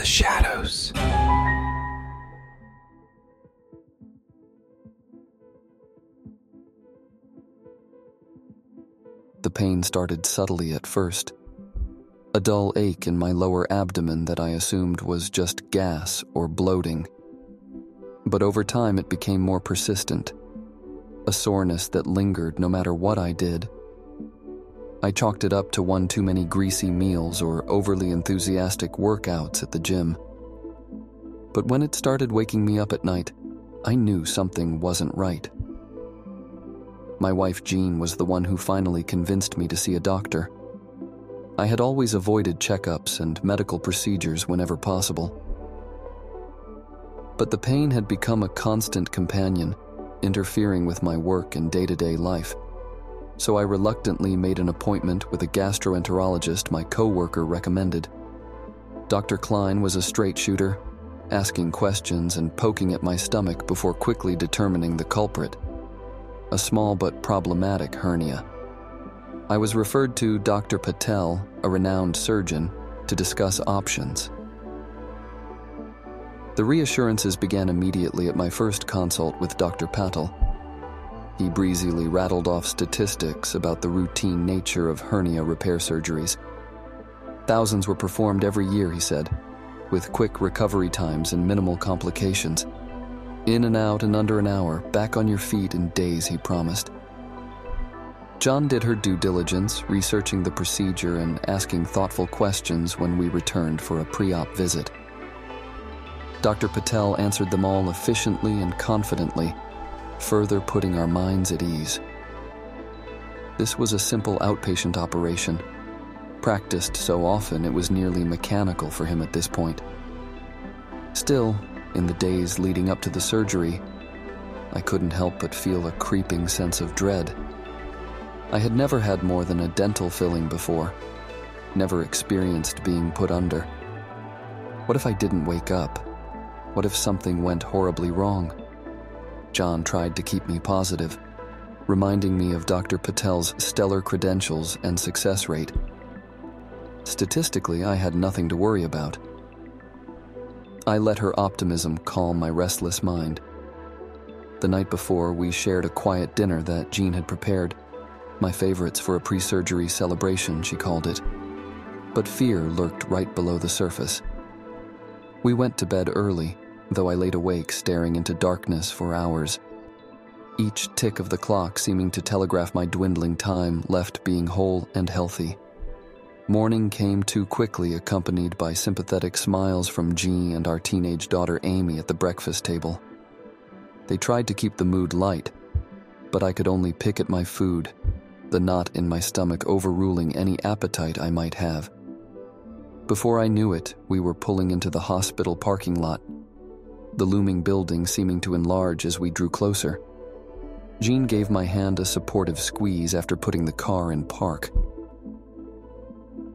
the shadows. The pain started subtly at first. A dull ache in my lower abdomen that I assumed was just gas or bloating. But over time, it became more persistent. A soreness that lingered no matter what I did. I chalked it up to one too many greasy meals or overly enthusiastic workouts at the gym. But when it started waking me up at night, I knew something wasn't right. My wife Jean was the one who finally convinced me to see a doctor. I had always avoided checkups and medical procedures whenever possible. But the pain had become a constant companion, interfering with my work and day to day life. So I reluctantly made an appointment with a gastroenterologist my coworker recommended. Dr. Klein was a straight shooter, asking questions and poking at my stomach before quickly determining the culprit a small but problematic hernia. I was referred to Dr. Patel, a renowned surgeon, to discuss options. The reassurances began immediately at my first consult with Dr. Patel. He breezily rattled off statistics about the routine nature of hernia repair surgeries. Thousands were performed every year, he said, with quick recovery times and minimal complications. In and out in under an hour, back on your feet in days, he promised. John did her due diligence, researching the procedure and asking thoughtful questions when we returned for a pre op visit. Dr. Patel answered them all efficiently and confidently, further putting our minds at ease. This was a simple outpatient operation, practiced so often it was nearly mechanical for him at this point. Still, in the days leading up to the surgery, I couldn't help but feel a creeping sense of dread. I had never had more than a dental filling before, never experienced being put under. What if I didn't wake up? What if something went horribly wrong? John tried to keep me positive, reminding me of Dr. Patel's stellar credentials and success rate. Statistically, I had nothing to worry about. I let her optimism calm my restless mind. The night before, we shared a quiet dinner that Jean had prepared, my favorites for a pre surgery celebration, she called it. But fear lurked right below the surface. We went to bed early, though I laid awake staring into darkness for hours. Each tick of the clock seeming to telegraph my dwindling time left being whole and healthy. Morning came too quickly, accompanied by sympathetic smiles from Jean and our teenage daughter Amy at the breakfast table. They tried to keep the mood light, but I could only pick at my food, the knot in my stomach overruling any appetite I might have. Before I knew it, we were pulling into the hospital parking lot, the looming building seeming to enlarge as we drew closer. Jean gave my hand a supportive squeeze after putting the car in park.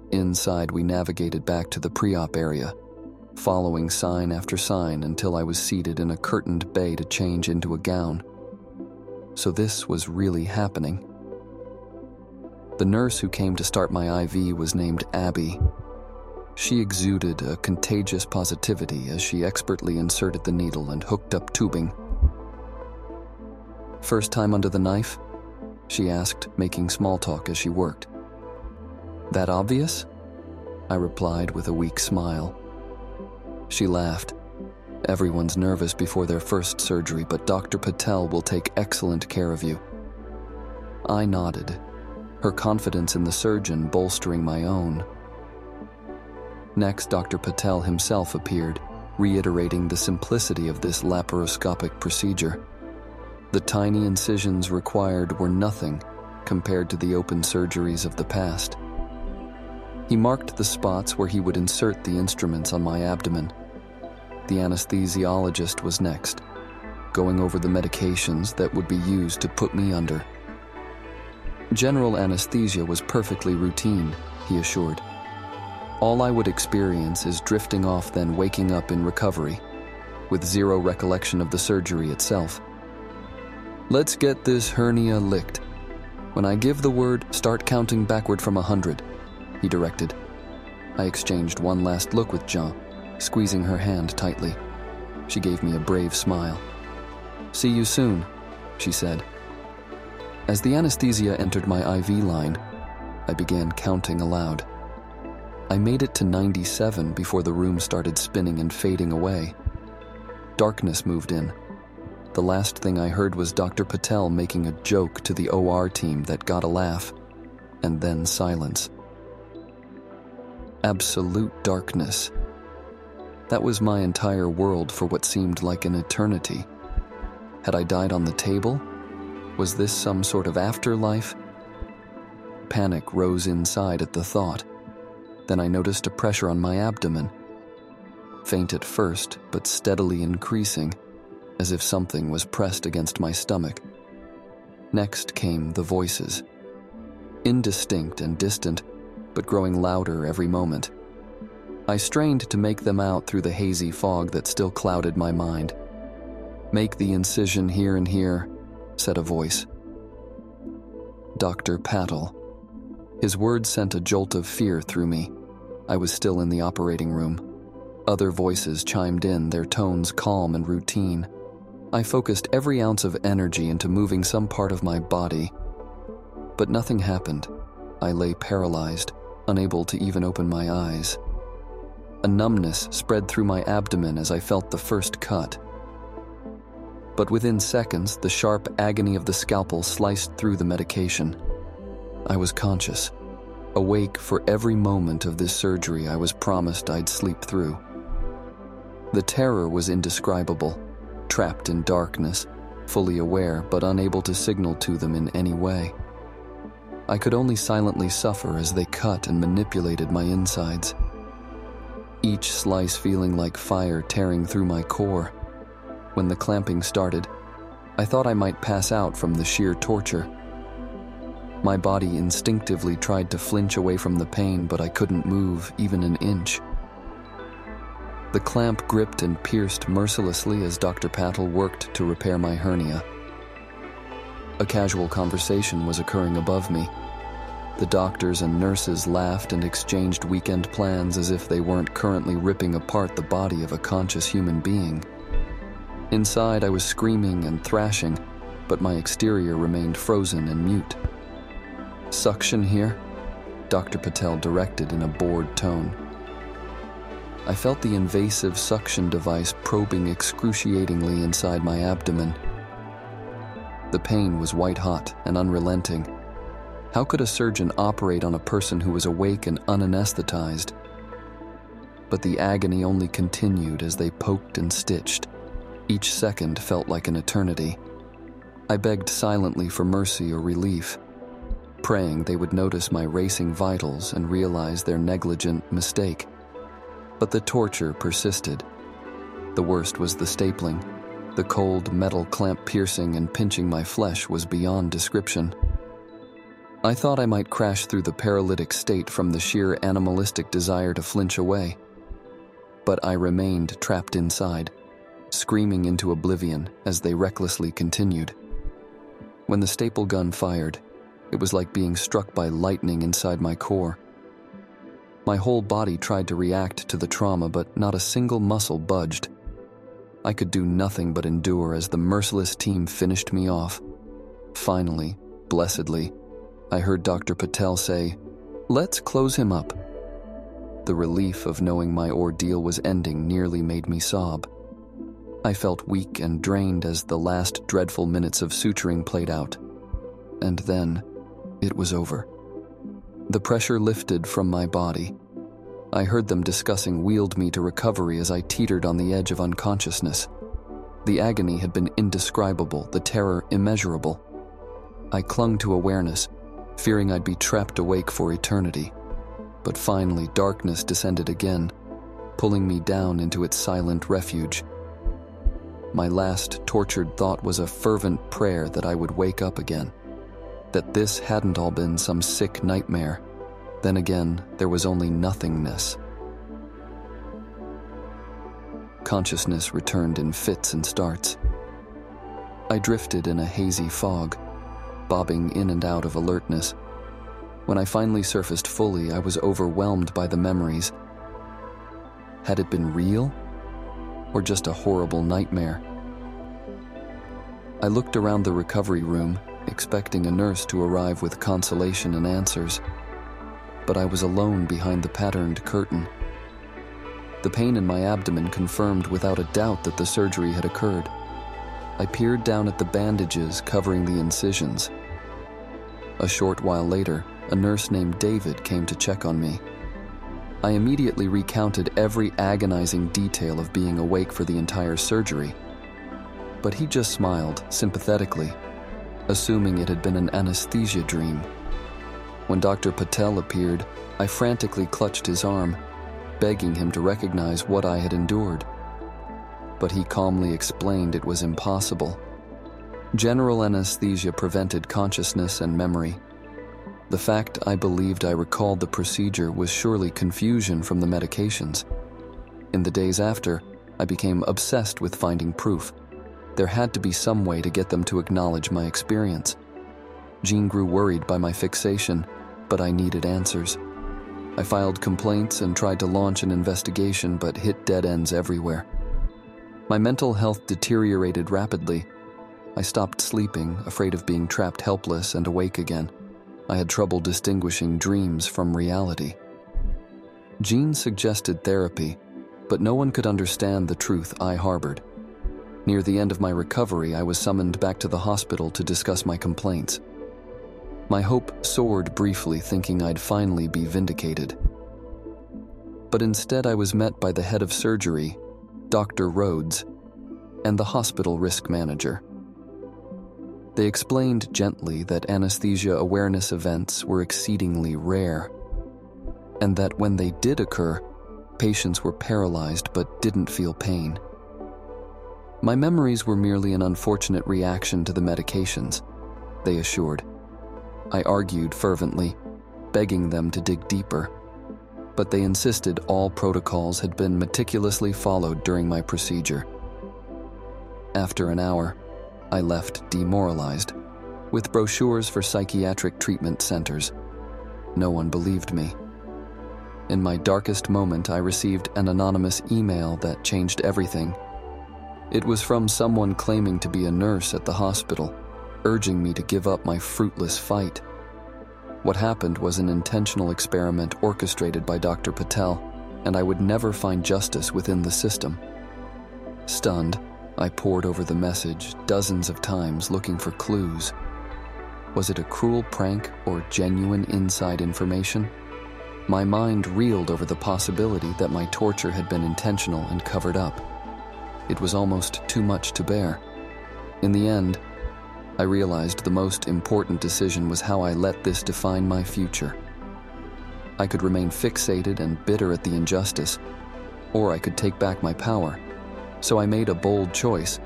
Inside, we navigated back to the pre op area, following sign after sign until I was seated in a curtained bay to change into a gown. So, this was really happening. The nurse who came to start my IV was named Abby. She exuded a contagious positivity as she expertly inserted the needle and hooked up tubing. First time under the knife? She asked, making small talk as she worked. That obvious? I replied with a weak smile. She laughed. Everyone's nervous before their first surgery, but Dr. Patel will take excellent care of you. I nodded, her confidence in the surgeon bolstering my own. Next, Dr. Patel himself appeared, reiterating the simplicity of this laparoscopic procedure. The tiny incisions required were nothing compared to the open surgeries of the past. He marked the spots where he would insert the instruments on my abdomen. The anesthesiologist was next, going over the medications that would be used to put me under. General anesthesia was perfectly routine, he assured. All I would experience is drifting off, then waking up in recovery, with zero recollection of the surgery itself. Let's get this hernia licked. When I give the word, start counting backward from a hundred he directed. I exchanged one last look with Jean, squeezing her hand tightly. She gave me a brave smile. See you soon, she said. As the anesthesia entered my IV line, I began counting aloud. I made it to 97 before the room started spinning and fading away. Darkness moved in. The last thing I heard was Dr. Patel making a joke to the OR team that got a laugh, and then silence. Absolute darkness. That was my entire world for what seemed like an eternity. Had I died on the table? Was this some sort of afterlife? Panic rose inside at the thought. Then I noticed a pressure on my abdomen faint at first, but steadily increasing, as if something was pressed against my stomach. Next came the voices. Indistinct and distant, but growing louder every moment. I strained to make them out through the hazy fog that still clouded my mind. Make the incision here and here, said a voice. Dr. Patel. His words sent a jolt of fear through me. I was still in the operating room. Other voices chimed in, their tones calm and routine. I focused every ounce of energy into moving some part of my body. But nothing happened. I lay paralyzed, unable to even open my eyes. A numbness spread through my abdomen as I felt the first cut. But within seconds, the sharp agony of the scalpel sliced through the medication. I was conscious, awake for every moment of this surgery I was promised I'd sleep through. The terror was indescribable, trapped in darkness, fully aware but unable to signal to them in any way. I could only silently suffer as they cut and manipulated my insides, each slice feeling like fire tearing through my core. When the clamping started, I thought I might pass out from the sheer torture. My body instinctively tried to flinch away from the pain, but I couldn't move even an inch. The clamp gripped and pierced mercilessly as Dr. Patel worked to repair my hernia. A casual conversation was occurring above me. The doctors and nurses laughed and exchanged weekend plans as if they weren't currently ripping apart the body of a conscious human being. Inside, I was screaming and thrashing, but my exterior remained frozen and mute. Suction here? Dr. Patel directed in a bored tone. I felt the invasive suction device probing excruciatingly inside my abdomen. The pain was white hot and unrelenting. How could a surgeon operate on a person who was awake and unanesthetized? But the agony only continued as they poked and stitched. Each second felt like an eternity. I begged silently for mercy or relief, praying they would notice my racing vitals and realize their negligent mistake. But the torture persisted. The worst was the stapling. The cold metal clamp piercing and pinching my flesh was beyond description. I thought I might crash through the paralytic state from the sheer animalistic desire to flinch away. But I remained trapped inside, screaming into oblivion as they recklessly continued. When the staple gun fired, it was like being struck by lightning inside my core. My whole body tried to react to the trauma, but not a single muscle budged. I could do nothing but endure as the merciless team finished me off. Finally, blessedly, I heard Dr. Patel say, Let's close him up. The relief of knowing my ordeal was ending nearly made me sob. I felt weak and drained as the last dreadful minutes of suturing played out. And then, it was over. The pressure lifted from my body. I heard them discussing wheeled me to recovery as I teetered on the edge of unconsciousness. The agony had been indescribable, the terror immeasurable. I clung to awareness, fearing I'd be trapped awake for eternity. But finally, darkness descended again, pulling me down into its silent refuge. My last tortured thought was a fervent prayer that I would wake up again that this hadn't all been some sick nightmare. Then again, there was only nothingness. Consciousness returned in fits and starts. I drifted in a hazy fog, bobbing in and out of alertness. When I finally surfaced fully, I was overwhelmed by the memories. Had it been real? Or just a horrible nightmare? I looked around the recovery room, expecting a nurse to arrive with consolation and answers. But I was alone behind the patterned curtain. The pain in my abdomen confirmed without a doubt that the surgery had occurred. I peered down at the bandages covering the incisions. A short while later, a nurse named David came to check on me. I immediately recounted every agonizing detail of being awake for the entire surgery. But he just smiled, sympathetically, assuming it had been an anesthesia dream. When Dr. Patel appeared, I frantically clutched his arm, begging him to recognize what I had endured. But he calmly explained it was impossible. General anesthesia prevented consciousness and memory. The fact I believed I recalled the procedure was surely confusion from the medications. In the days after, I became obsessed with finding proof. There had to be some way to get them to acknowledge my experience. Jean grew worried by my fixation, but I needed answers. I filed complaints and tried to launch an investigation, but hit dead ends everywhere. My mental health deteriorated rapidly. I stopped sleeping, afraid of being trapped helpless and awake again. I had trouble distinguishing dreams from reality. Jean suggested therapy, but no one could understand the truth I harbored. Near the end of my recovery, I was summoned back to the hospital to discuss my complaints. My hope soared briefly, thinking I'd finally be vindicated. But instead, I was met by the head of surgery, Dr. Rhodes, and the hospital risk manager. They explained gently that anesthesia awareness events were exceedingly rare, and that when they did occur, patients were paralyzed but didn't feel pain. My memories were merely an unfortunate reaction to the medications, they assured. I argued fervently, begging them to dig deeper, but they insisted all protocols had been meticulously followed during my procedure. After an hour, I left demoralized, with brochures for psychiatric treatment centers. No one believed me. In my darkest moment, I received an anonymous email that changed everything. It was from someone claiming to be a nurse at the hospital, urging me to give up my fruitless fight. What happened was an intentional experiment orchestrated by Dr. Patel, and I would never find justice within the system. Stunned, I pored over the message dozens of times looking for clues. Was it a cruel prank or genuine inside information? My mind reeled over the possibility that my torture had been intentional and covered up. It was almost too much to bear. In the end, I realized the most important decision was how I let this define my future. I could remain fixated and bitter at the injustice, or I could take back my power so I made a bold choice.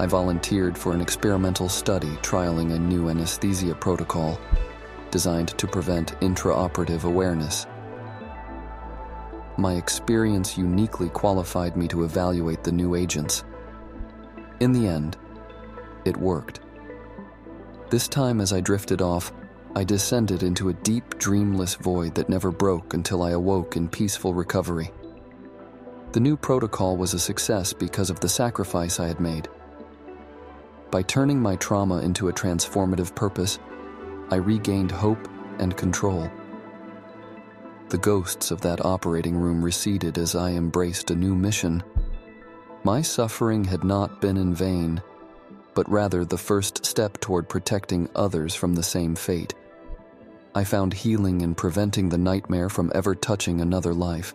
I volunteered for an experimental study trialing a new anesthesia protocol designed to prevent intraoperative awareness. My experience uniquely qualified me to evaluate the new agents. In the end, it worked. This time, as I drifted off, I descended into a deep, dreamless void that never broke until I awoke in peaceful recovery. The new protocol was a success because of the sacrifice I had made. By turning my trauma into a transformative purpose, I regained hope and control. The ghosts of that operating room receded as I embraced a new mission. My suffering had not been in vain, but rather the first step toward protecting others from the same fate. I found healing in preventing the nightmare from ever touching another life.